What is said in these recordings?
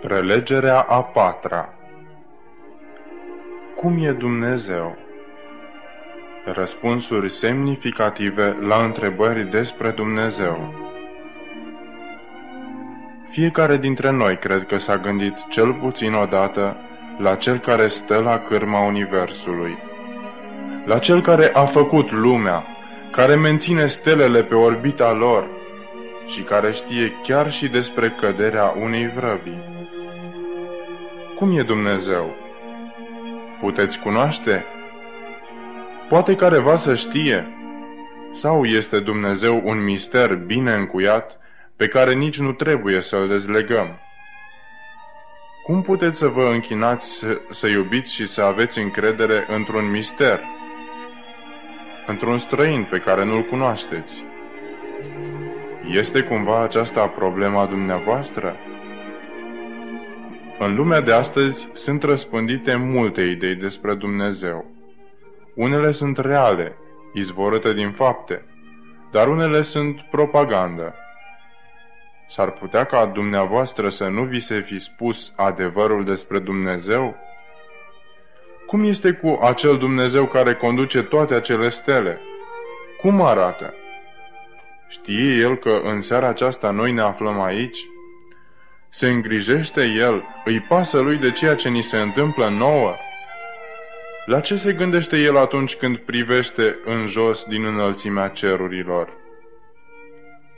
Prelegerea a patra Cum e Dumnezeu? Răspunsuri semnificative la întrebări despre Dumnezeu. Fiecare dintre noi cred că s-a gândit cel puțin odată la cel care stă la cârma Universului, la cel care a făcut lumea, care menține stelele pe orbita lor și care știe chiar și despre căderea unei vrăbii. Cum e Dumnezeu? Puteți cunoaște? Poate careva să știe? Sau este Dumnezeu un mister bine încuiat pe care nici nu trebuie să-l dezlegăm? Cum puteți să vă închinați să, să iubiți și să aveți încredere într-un mister? Într-un străin pe care nu-l cunoașteți? Este cumva aceasta problema dumneavoastră? În lumea de astăzi sunt răspândite multe idei despre Dumnezeu. Unele sunt reale, izvorâte din fapte, dar unele sunt propagandă. S-ar putea ca dumneavoastră să nu vi se fi spus adevărul despre Dumnezeu? Cum este cu acel Dumnezeu care conduce toate acele stele? Cum arată? Știe El că în seara aceasta noi ne aflăm aici? Se îngrijește El? Îi pasă Lui de ceea ce ni se întâmplă nouă? La ce se gândește El atunci când privește în jos din înălțimea cerurilor?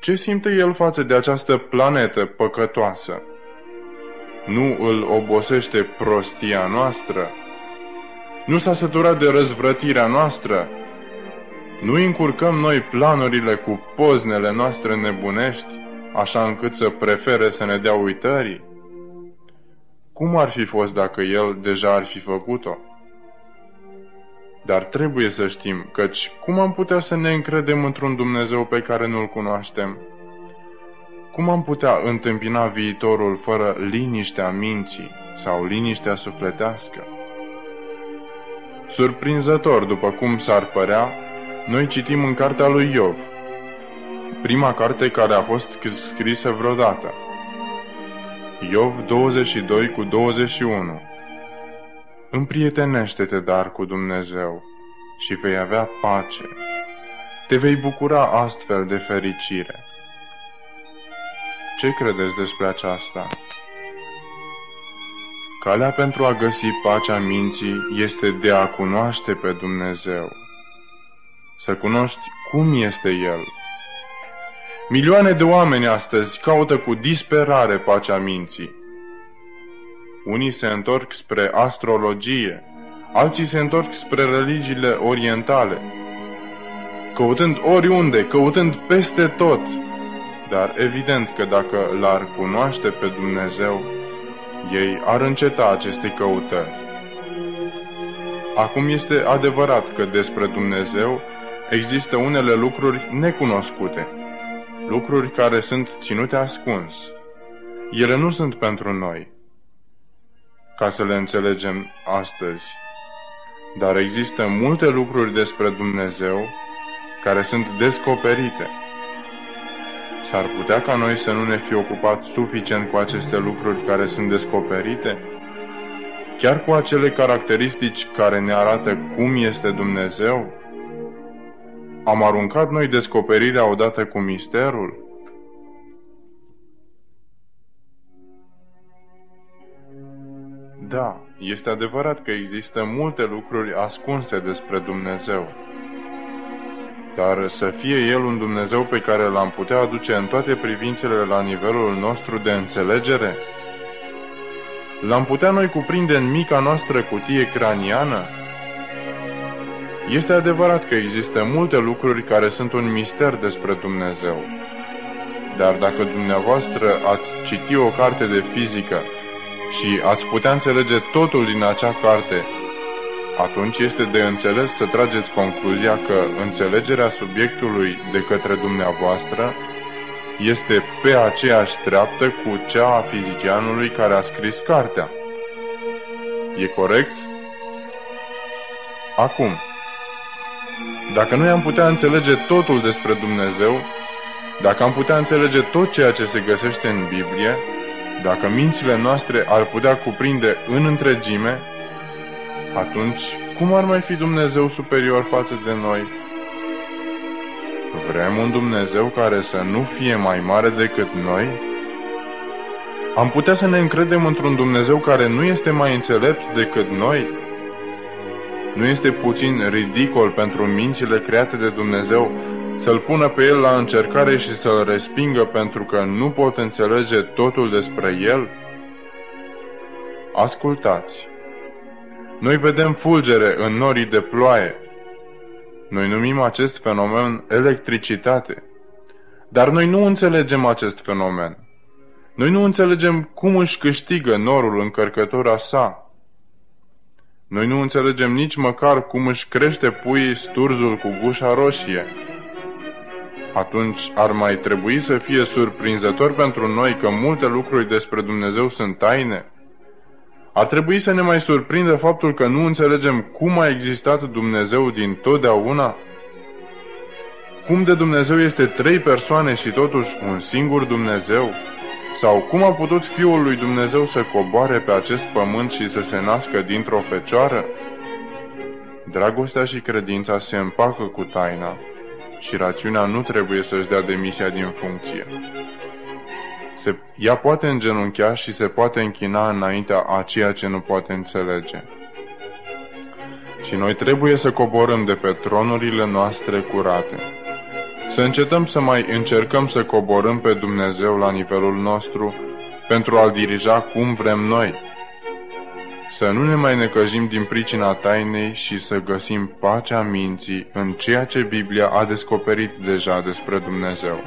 Ce simte El față de această planetă păcătoasă? Nu îl obosește prostia noastră? Nu s-a săturat de răzvrătirea noastră? Nu încurcăm noi planurile cu poznele noastre nebunești? Așa încât să prefere să ne dea uitării? Cum ar fi fost dacă el deja ar fi făcut-o? Dar trebuie să știm, căci cum am putea să ne încredem într-un Dumnezeu pe care nu-L cunoaștem? Cum am putea întâmpina viitorul fără liniștea minții sau liniștea sufletească? Surprinzător, după cum s-ar părea, noi citim în cartea lui Iov, prima carte care a fost scrisă vreodată. Iov 22 cu 21 Împrietenește-te dar cu Dumnezeu și vei avea pace. Te vei bucura astfel de fericire. Ce credeți despre aceasta? Calea pentru a găsi pacea minții este de a cunoaște pe Dumnezeu. Să cunoști cum este El Milioane de oameni astăzi caută cu disperare pacea minții. Unii se întorc spre astrologie, alții se întorc spre religiile orientale, căutând oriunde, căutând peste tot. Dar evident că dacă l-ar cunoaște pe Dumnezeu, ei ar înceta aceste căutări. Acum este adevărat că despre Dumnezeu există unele lucruri necunoscute – lucruri care sunt ținute ascuns. Ele nu sunt pentru noi, ca să le înțelegem astăzi. Dar există multe lucruri despre Dumnezeu care sunt descoperite. S-ar putea ca noi să nu ne fi ocupat suficient cu aceste lucruri care sunt descoperite? Chiar cu acele caracteristici care ne arată cum este Dumnezeu? Am aruncat noi descoperirea odată cu misterul? Da, este adevărat că există multe lucruri ascunse despre Dumnezeu. Dar să fie El un Dumnezeu pe care l-am putea aduce în toate privințele la nivelul nostru de înțelegere? L-am putea noi cuprinde în mica noastră cutie craniană? Este adevărat că există multe lucruri care sunt un mister despre Dumnezeu. Dar dacă dumneavoastră ați citi o carte de fizică și ați putea înțelege totul din acea carte, atunci este de înțeles să trageți concluzia că înțelegerea subiectului de către dumneavoastră este pe aceeași treaptă cu cea a fizicianului care a scris cartea. E corect? Acum, dacă noi am putea înțelege totul despre Dumnezeu, dacă am putea înțelege tot ceea ce se găsește în Biblie, Dacă mințile noastre ar putea cuprinde în întregime, atunci cum ar mai fi Dumnezeu superior față de noi? Vrem un Dumnezeu care să nu fie mai mare decât noi? Am putea să ne încredem într-un Dumnezeu care nu este mai înțelept decât noi? Nu este puțin ridicol pentru mințile create de Dumnezeu să-l pună pe el la încercare și să-l respingă pentru că nu pot înțelege totul despre el? Ascultați! Noi vedem fulgere în norii de ploaie. Noi numim acest fenomen electricitate. Dar noi nu înțelegem acest fenomen. Noi nu înțelegem cum își câștigă norul încărcătura sa. Noi nu înțelegem nici măcar cum își crește puii sturzul cu gușa roșie. Atunci ar mai trebui să fie surprinzător pentru noi că multe lucruri despre Dumnezeu sunt taine? Ar trebui să ne mai surprindă faptul că nu înțelegem cum a existat Dumnezeu din totdeauna? Cum de Dumnezeu este trei persoane și totuși un singur Dumnezeu? Sau cum a putut Fiul lui Dumnezeu să coboare pe acest pământ și să se nască dintr-o fecioară? Dragostea și credința se împacă cu taina și rațiunea nu trebuie să-și dea demisia din funcție. Se, ea poate îngenunchea și se poate închina înaintea a ceea ce nu poate înțelege. Și noi trebuie să coborâm de pe tronurile noastre curate. Să încetăm să mai încercăm să coborâm pe Dumnezeu la nivelul nostru pentru a-L dirija cum vrem noi. Să nu ne mai necăjim din pricina tainei și să găsim pacea minții în ceea ce Biblia a descoperit deja despre Dumnezeu.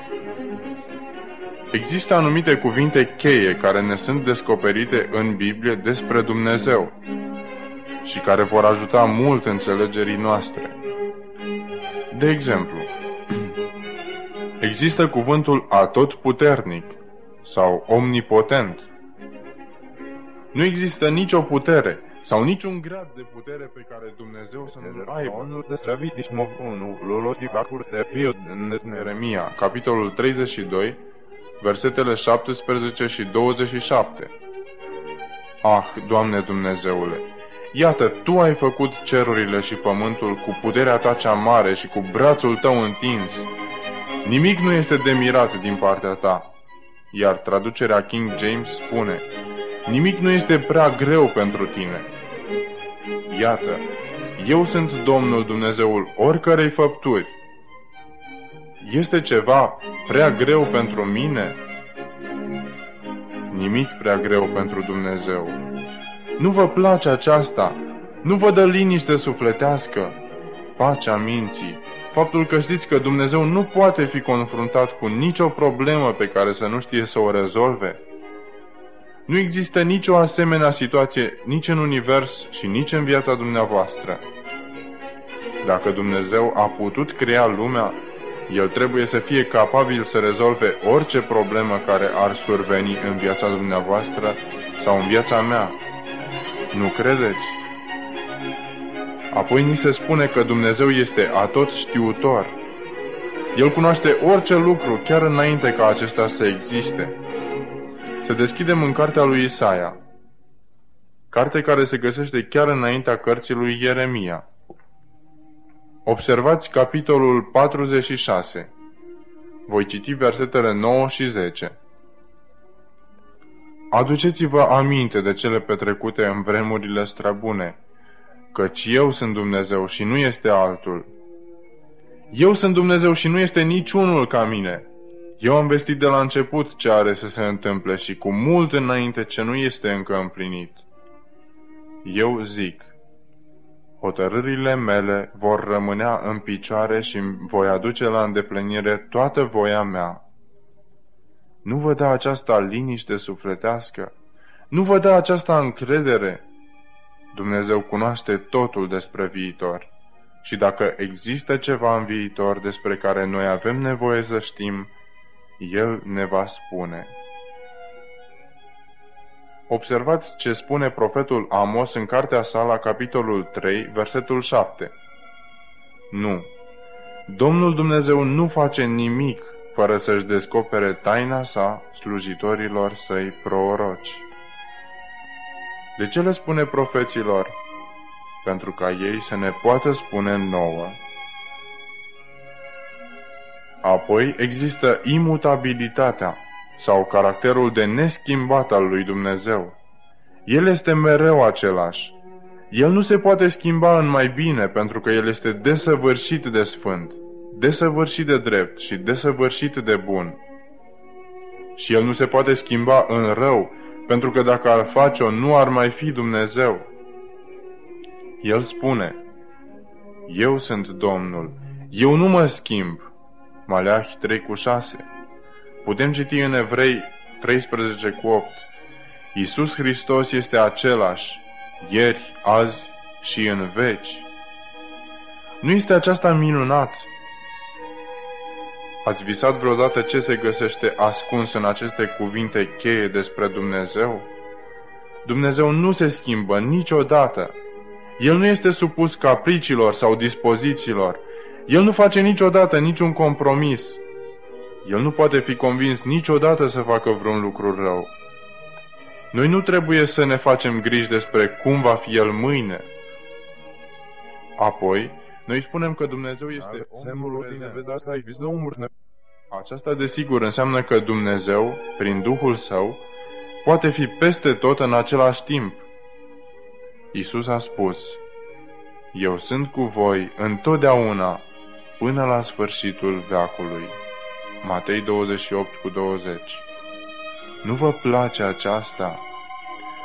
Există anumite cuvinte cheie care ne sunt descoperite în Biblie despre Dumnezeu și care vor ajuta mult înțelegerii noastre. De exemplu, există cuvântul atotputernic sau omnipotent. Nu există nicio putere sau niciun grad de putere pe care Dumnezeu să nu aibă. Eremia, capitolul 32, versetele 17 și 27. Ah, Doamne Dumnezeule, iată, Tu ai făcut cerurile și pământul cu puterea Ta cea mare și cu brațul Tău întins. Nimic nu este de mirat din partea Ta. Iar traducerea King James spune, Nimic nu este prea greu pentru Tine. Iată, eu sunt Domnul Dumnezeul oricărei făpturi este ceva prea greu pentru mine? Nimic prea greu pentru Dumnezeu. Nu vă place aceasta? Nu vă dă liniște sufletească? Pacea minții. Faptul că știți că Dumnezeu nu poate fi confruntat cu nicio problemă pe care să nu știe să o rezolve? Nu există nicio asemenea situație nici în univers și nici în viața dumneavoastră. Dacă Dumnezeu a putut crea lumea, el trebuie să fie capabil să rezolve orice problemă care ar surveni în viața dumneavoastră sau în viața mea. Nu credeți? Apoi ni se spune că Dumnezeu este atot știutor. El cunoaște orice lucru chiar înainte ca acesta să existe. Să deschidem în cartea lui Isaia, carte care se găsește chiar înaintea cărții lui Ieremia. Observați capitolul 46. Voi citi versetele 9 și 10. Aduceți-vă aminte de cele petrecute în vremurile străbune, căci eu sunt Dumnezeu și nu este altul. Eu sunt Dumnezeu și nu este niciunul ca mine. Eu am vestit de la început ce are să se întâmple și cu mult înainte ce nu este încă împlinit. Eu zic, hotărârile mele vor rămânea în picioare și voi aduce la îndeplinire toată voia mea. Nu vă da aceasta liniște sufletească? Nu vă dă aceasta încredere? Dumnezeu cunoaște totul despre viitor. Și dacă există ceva în viitor despre care noi avem nevoie să știm, El ne va spune. Observați ce spune profetul Amos în cartea sa la capitolul 3, versetul 7. Nu. Domnul Dumnezeu nu face nimic fără să-și descopere taina sa slujitorilor săi proroci. De ce le spune profeților? Pentru ca ei să ne poată spune nouă. Apoi există imutabilitatea sau caracterul de neschimbat al lui Dumnezeu. El este mereu același. El nu se poate schimba în mai bine pentru că El este desăvârșit de sfânt, desăvârșit de drept și desăvârșit de bun. Și El nu se poate schimba în rău pentru că dacă ar face-o, nu ar mai fi Dumnezeu. El spune, Eu sunt Domnul, eu nu mă schimb. Maleahi 3 cu 6 Putem citi în Evrei 13 cu 8 Iisus Hristos este același, ieri, azi și în veci. Nu este aceasta minunat? Ați visat vreodată ce se găsește ascuns în aceste cuvinte cheie despre Dumnezeu? Dumnezeu nu se schimbă niciodată. El nu este supus capricilor sau dispozițiilor. El nu face niciodată niciun compromis. El nu poate fi convins niciodată să facă vreun lucru rău. Noi nu trebuie să ne facem griji despre cum va fi El mâine. Apoi, noi spunem că Dumnezeu este semnul prezent. Aceasta, desigur, înseamnă că Dumnezeu, prin Duhul Său, poate fi peste tot în același timp. Isus a spus, Eu sunt cu voi întotdeauna până la sfârșitul veacului. Matei 28 cu 20 Nu vă place aceasta?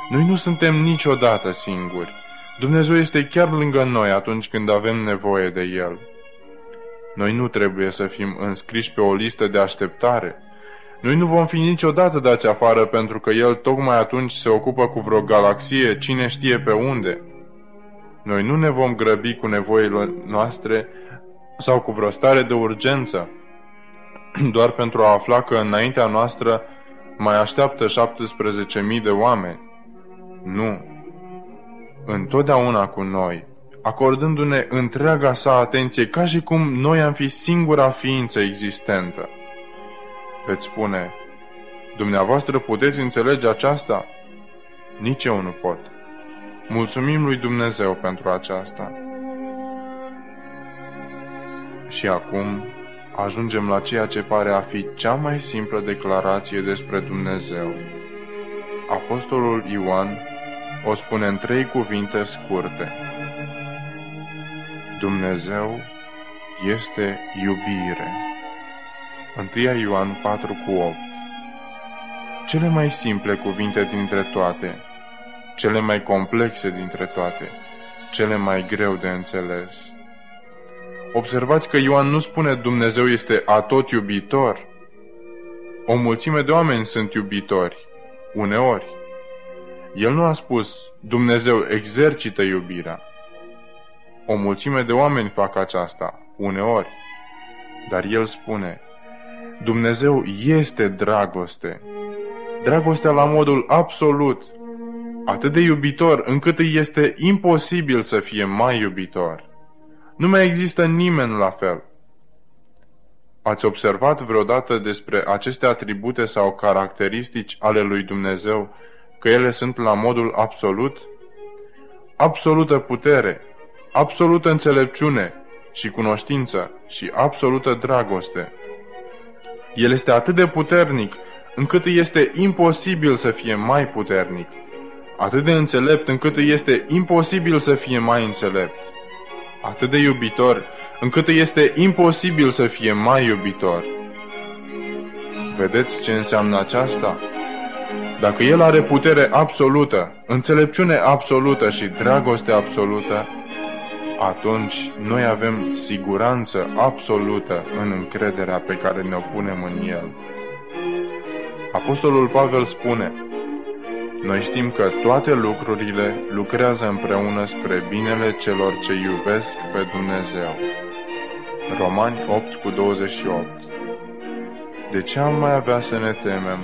Noi nu suntem niciodată singuri. Dumnezeu este chiar lângă noi atunci când avem nevoie de El. Noi nu trebuie să fim înscriși pe o listă de așteptare. Noi nu vom fi niciodată dați afară pentru că El tocmai atunci se ocupă cu vreo galaxie, cine știe pe unde. Noi nu ne vom grăbi cu nevoile noastre sau cu vreo stare de urgență, doar pentru a afla că înaintea noastră mai așteaptă 17.000 de oameni. Nu. Întotdeauna cu noi, acordându-ne întreaga sa atenție ca și cum noi am fi singura ființă existentă. Veți spune, dumneavoastră puteți înțelege aceasta? Nici eu nu pot. Mulțumim lui Dumnezeu pentru aceasta. Și acum ajungem la ceea ce pare a fi cea mai simplă declarație despre Dumnezeu. Apostolul Ioan o spune în trei cuvinte scurte. Dumnezeu este iubire. 1 Ioan 4 cu 8 Cele mai simple cuvinte dintre toate, cele mai complexe dintre toate, cele mai greu de înțeles. Observați că Ioan nu spune Dumnezeu este atot iubitor. O mulțime de oameni sunt iubitori, uneori. El nu a spus Dumnezeu exercită iubirea. O mulțime de oameni fac aceasta, uneori. Dar el spune, Dumnezeu este dragoste. Dragostea la modul absolut, atât de iubitor încât îi este imposibil să fie mai iubitor. Nu mai există nimeni la fel. Ați observat vreodată despre aceste atribute sau caracteristici ale lui Dumnezeu că ele sunt la modul absolut? Absolută putere, absolută înțelepciune și cunoștință și absolută dragoste. El este atât de puternic încât îi este imposibil să fie mai puternic, atât de înțelept încât îi este imposibil să fie mai înțelept atât de iubitor, încât este imposibil să fie mai iubitor. Vedeți ce înseamnă aceasta? Dacă El are putere absolută, înțelepciune absolută și dragoste absolută, atunci noi avem siguranță absolută în încrederea pe care ne-o punem în El. Apostolul Pavel spune, noi știm că toate lucrurile lucrează împreună spre binele celor ce iubesc pe Dumnezeu. Romani 8 cu 28 De ce am mai avea să ne temem?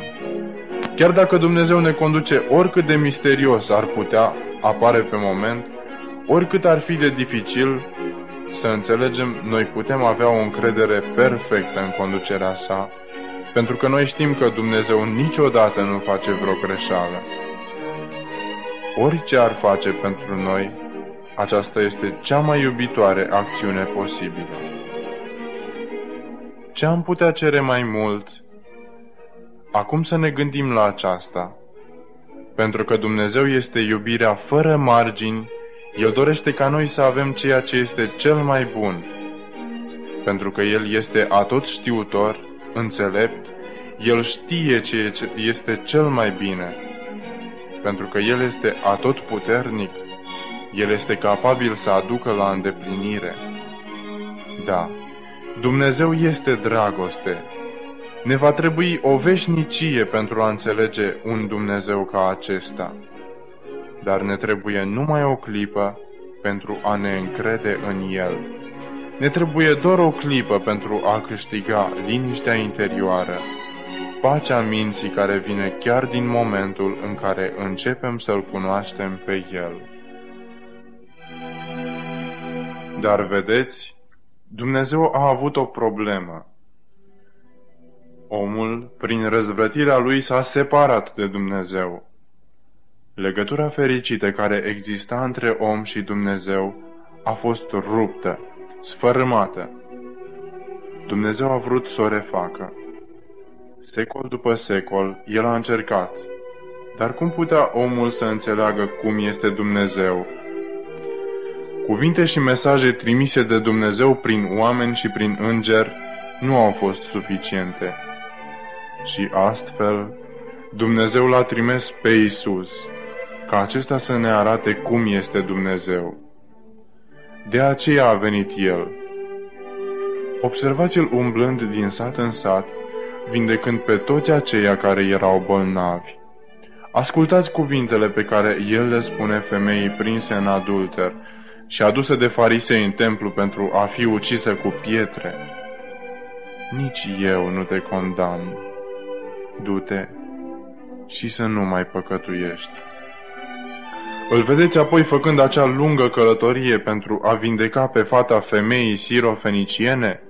Chiar dacă Dumnezeu ne conduce oricât de misterios ar putea apare pe moment, oricât ar fi de dificil, să înțelegem, noi putem avea o încredere perfectă în conducerea sa, pentru că noi știm că Dumnezeu niciodată nu face vreo greșeală. Orice ar face pentru noi, aceasta este cea mai iubitoare acțiune posibilă. Ce am putea cere mai mult? Acum să ne gândim la aceasta. Pentru că Dumnezeu este iubirea fără margini, El dorește ca noi să avem ceea ce este cel mai bun. Pentru că El este atot știutor, înțelept, El știe ce este cel mai bine. Pentru că El este atot puternic, El este capabil să aducă la îndeplinire. Da, Dumnezeu este dragoste. Ne va trebui o veșnicie pentru a înțelege un Dumnezeu ca acesta. Dar ne trebuie numai o clipă pentru a ne încrede în El. Ne trebuie doar o clipă pentru a câștiga liniștea interioară, pacea minții care vine chiar din momentul în care începem să-L cunoaștem pe El. Dar vedeți, Dumnezeu a avut o problemă. Omul, prin răzvrătirea lui, s-a separat de Dumnezeu. Legătura fericită care exista între om și Dumnezeu a fost ruptă, sfărâmată. Dumnezeu a vrut să o refacă. Secol după secol, el a încercat. Dar cum putea omul să înțeleagă cum este Dumnezeu Cuvinte și mesaje trimise de Dumnezeu prin oameni și prin îngeri nu au fost suficiente. Și astfel, Dumnezeu l-a trimis pe Isus, ca acesta să ne arate cum este Dumnezeu. De aceea a venit El. Observați-l umblând din sat în sat, vindecând pe toți aceia care erau bolnavi. Ascultați cuvintele pe care El le spune femeii prinse în adulter, și adusă de farisei în templu pentru a fi ucisă cu pietre, nici eu nu te condamn. Du-te și să nu mai păcătuiești. Îl vedeți apoi făcând acea lungă călătorie pentru a vindeca pe fata femeii sirofeniciene?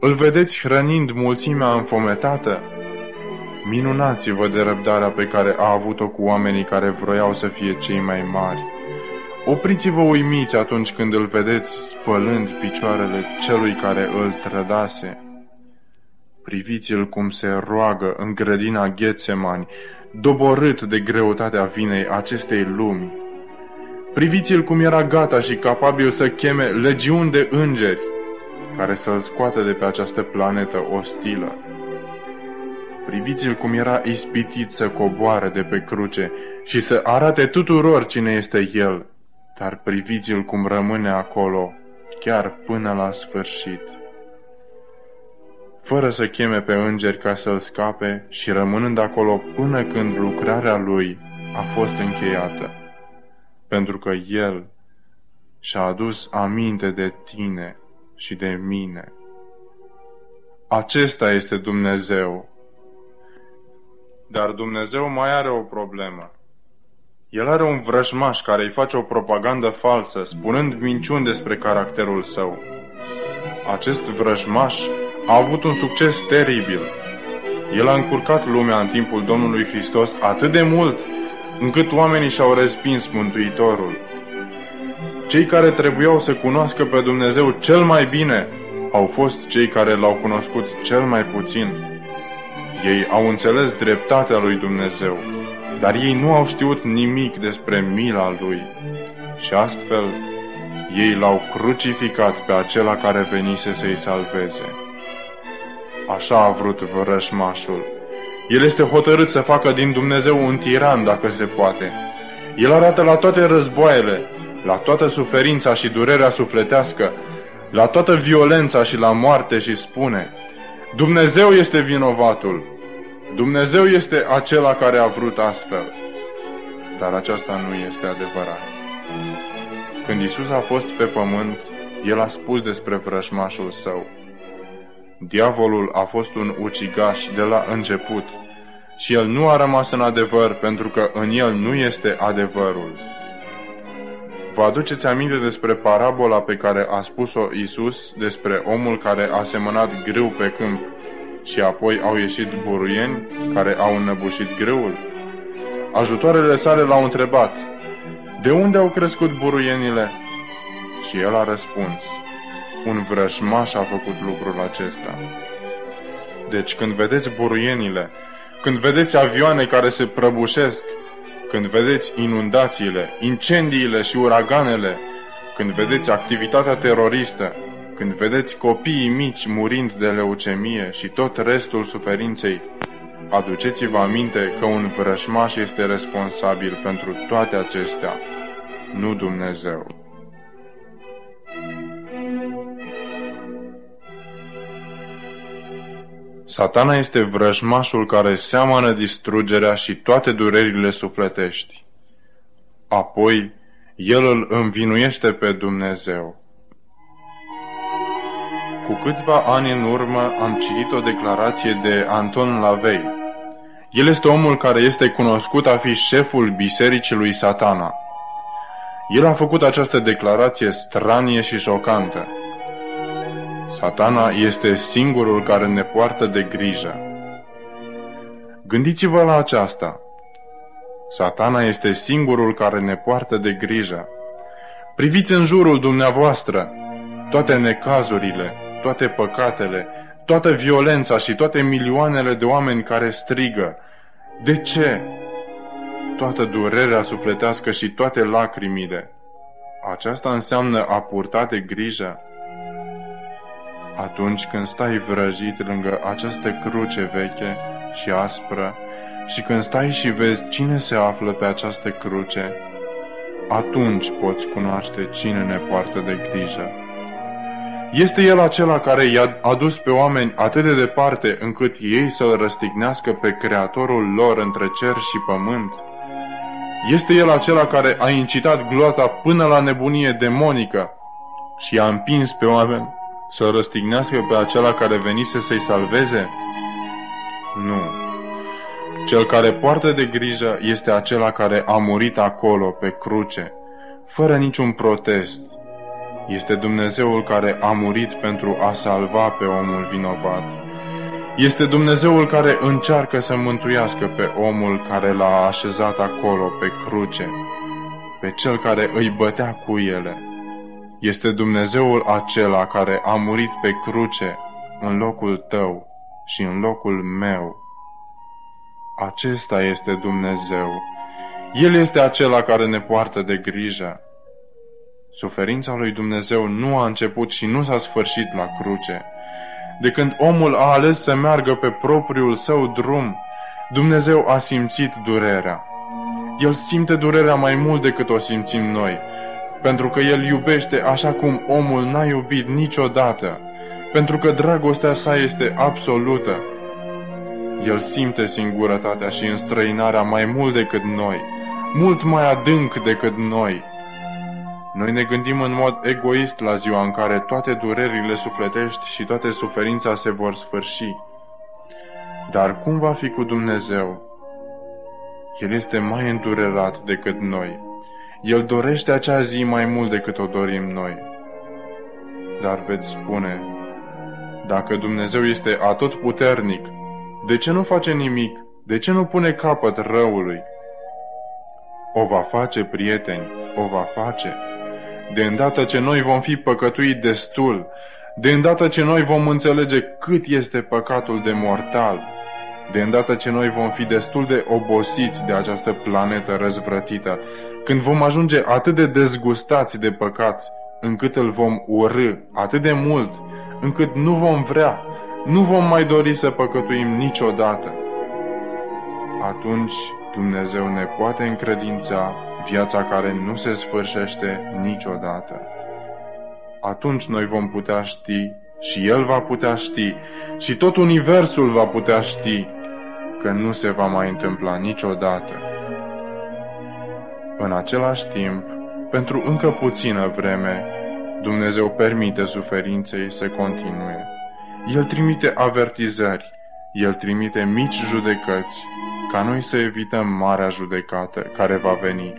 Îl vedeți hrănind mulțimea înfometată? Minunați-vă de răbdarea pe care a avut-o cu oamenii care vroiau să fie cei mai mari. Opriți-vă uimiți atunci când îl vedeți spălând picioarele celui care îl trădase. Priviți-l cum se roagă în grădina Ghețemani, doborât de greutatea vinei acestei lumi. Priviți-l cum era gata și capabil să cheme legiuni de îngeri care să-l scoată de pe această planetă ostilă. Priviți-l cum era ispitit să coboare de pe cruce și să arate tuturor cine este el dar priviți-l cum rămâne acolo, chiar până la sfârșit. Fără să cheme pe îngeri ca să-l scape și rămânând acolo până când lucrarea lui a fost încheiată, pentru că el și-a adus aminte de tine și de mine. Acesta este Dumnezeu. Dar Dumnezeu mai are o problemă. El are un vrăjmaș care îi face o propagandă falsă, spunând minciuni despre caracterul său. Acest vrăjmaș a avut un succes teribil. El a încurcat lumea în timpul Domnului Hristos atât de mult, încât oamenii și-au respins Mântuitorul. Cei care trebuiau să cunoască pe Dumnezeu cel mai bine au fost cei care l-au cunoscut cel mai puțin. Ei au înțeles dreptatea lui Dumnezeu dar ei nu au știut nimic despre mila lui și astfel ei l-au crucificat pe acela care venise să-i salveze. Așa a vrut vrășmașul. El este hotărât să facă din Dumnezeu un tiran dacă se poate. El arată la toate războaiele, la toată suferința și durerea sufletească, la toată violența și la moarte și spune Dumnezeu este vinovatul, Dumnezeu este acela care a vrut astfel. Dar aceasta nu este adevărat. Când Isus a fost pe pământ, El a spus despre vrăjmașul său. Diavolul a fost un ucigaș de la început și el nu a rămas în adevăr pentru că în el nu este adevărul. Vă aduceți aminte despre parabola pe care a spus-o Isus despre omul care a semănat grâu pe câmp și apoi au ieșit buruieni care au înnăbușit grâul? Ajutoarele sale l-au întrebat, De unde au crescut buruienile? Și el a răspuns, Un vrășmaș a făcut lucrul acesta. Deci când vedeți buruienile, când vedeți avioane care se prăbușesc, când vedeți inundațiile, incendiile și uraganele, când vedeți activitatea teroristă, când vedeți copiii mici murind de leucemie și tot restul suferinței, aduceți-vă aminte că un vrășmaș este responsabil pentru toate acestea, nu Dumnezeu. Satana este vrăjmașul care seamănă distrugerea și toate durerile sufletești. Apoi, el îl învinuiește pe Dumnezeu. Cu câțiva ani în urmă am citit o declarație de Anton Lavey. El este omul care este cunoscut a fi șeful bisericii lui Satana. El a făcut această declarație stranie și șocantă. Satana este singurul care ne poartă de grijă. Gândiți-vă la aceasta. Satana este singurul care ne poartă de grijă. Priviți în jurul dumneavoastră toate necazurile, toate păcatele, toată violența și toate milioanele de oameni care strigă. De ce? Toată durerea sufletească și toate lacrimile. Aceasta înseamnă a purta de grijă atunci când stai vrăjit lângă această cruce veche și aspră și când stai și vezi cine se află pe această cruce, atunci poți cunoaște cine ne poartă de grijă. Este El acela care i-a adus pe oameni atât de departe încât ei să-L răstignească pe Creatorul lor între cer și pământ? Este El acela care a incitat gloata până la nebunie demonică și a împins pe oameni să răstignească pe acela care venise să-i salveze? Nu. Cel care poartă de grijă este acela care a murit acolo, pe cruce, fără niciun protest. Este Dumnezeul care a murit pentru a salva pe omul vinovat. Este Dumnezeul care încearcă să mântuiască pe omul care l-a așezat acolo, pe cruce, pe cel care îi bătea cu ele. Este Dumnezeul acela care a murit pe cruce în locul tău și în locul meu. Acesta este Dumnezeu. El este acela care ne poartă de grijă. Suferința lui Dumnezeu nu a început și nu s-a sfârșit la cruce. De când omul a ales să meargă pe propriul său drum, Dumnezeu a simțit durerea. El simte durerea mai mult decât o simțim noi, pentru că El iubește așa cum omul n-a iubit niciodată, pentru că dragostea sa este absolută. El simte singurătatea și înstrăinarea mai mult decât noi, mult mai adânc decât noi. Noi ne gândim în mod egoist la ziua în care toate durerile sufletești și toate suferința se vor sfârși. Dar cum va fi cu Dumnezeu? El este mai îndurerat decât noi. El dorește acea zi mai mult decât o dorim noi. Dar veți spune, dacă Dumnezeu este atotputernic, de ce nu face nimic? De ce nu pune capăt răului? O va face, prieteni, o va face. De îndată ce noi vom fi păcătuit destul, de îndată ce noi vom înțelege cât este păcatul de mortal, de îndată ce noi vom fi destul de obosiți de această planetă răzvrătită, când vom ajunge atât de dezgustați de păcat, încât îl vom urâ atât de mult, încât nu vom vrea, nu vom mai dori să păcătuim niciodată. Atunci Dumnezeu ne poate încredința viața care nu se sfârșește niciodată. Atunci noi vom putea ști și El va putea ști și tot Universul va putea ști că nu se va mai întâmpla niciodată. În același timp, pentru încă puțină vreme, Dumnezeu permite suferinței să continue. El trimite avertizări, El trimite mici judecăți, ca noi să evităm marea judecată care va veni.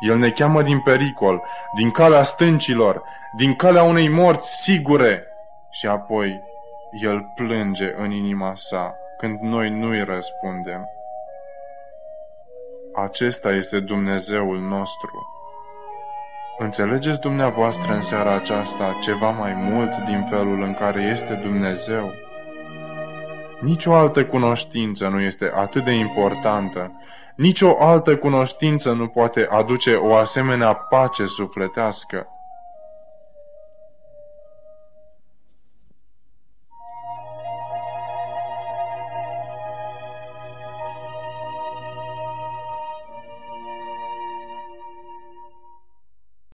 El ne cheamă din pericol, din calea stâncilor, din calea unei morți sigure. Și apoi El plânge în inima sa când noi nu-i răspundem. Acesta este Dumnezeul nostru. Înțelegeți dumneavoastră în seara aceasta ceva mai mult din felul în care este Dumnezeu? Nici o altă cunoștință nu este atât de importantă, nici o altă cunoștință nu poate aduce o asemenea pace sufletească.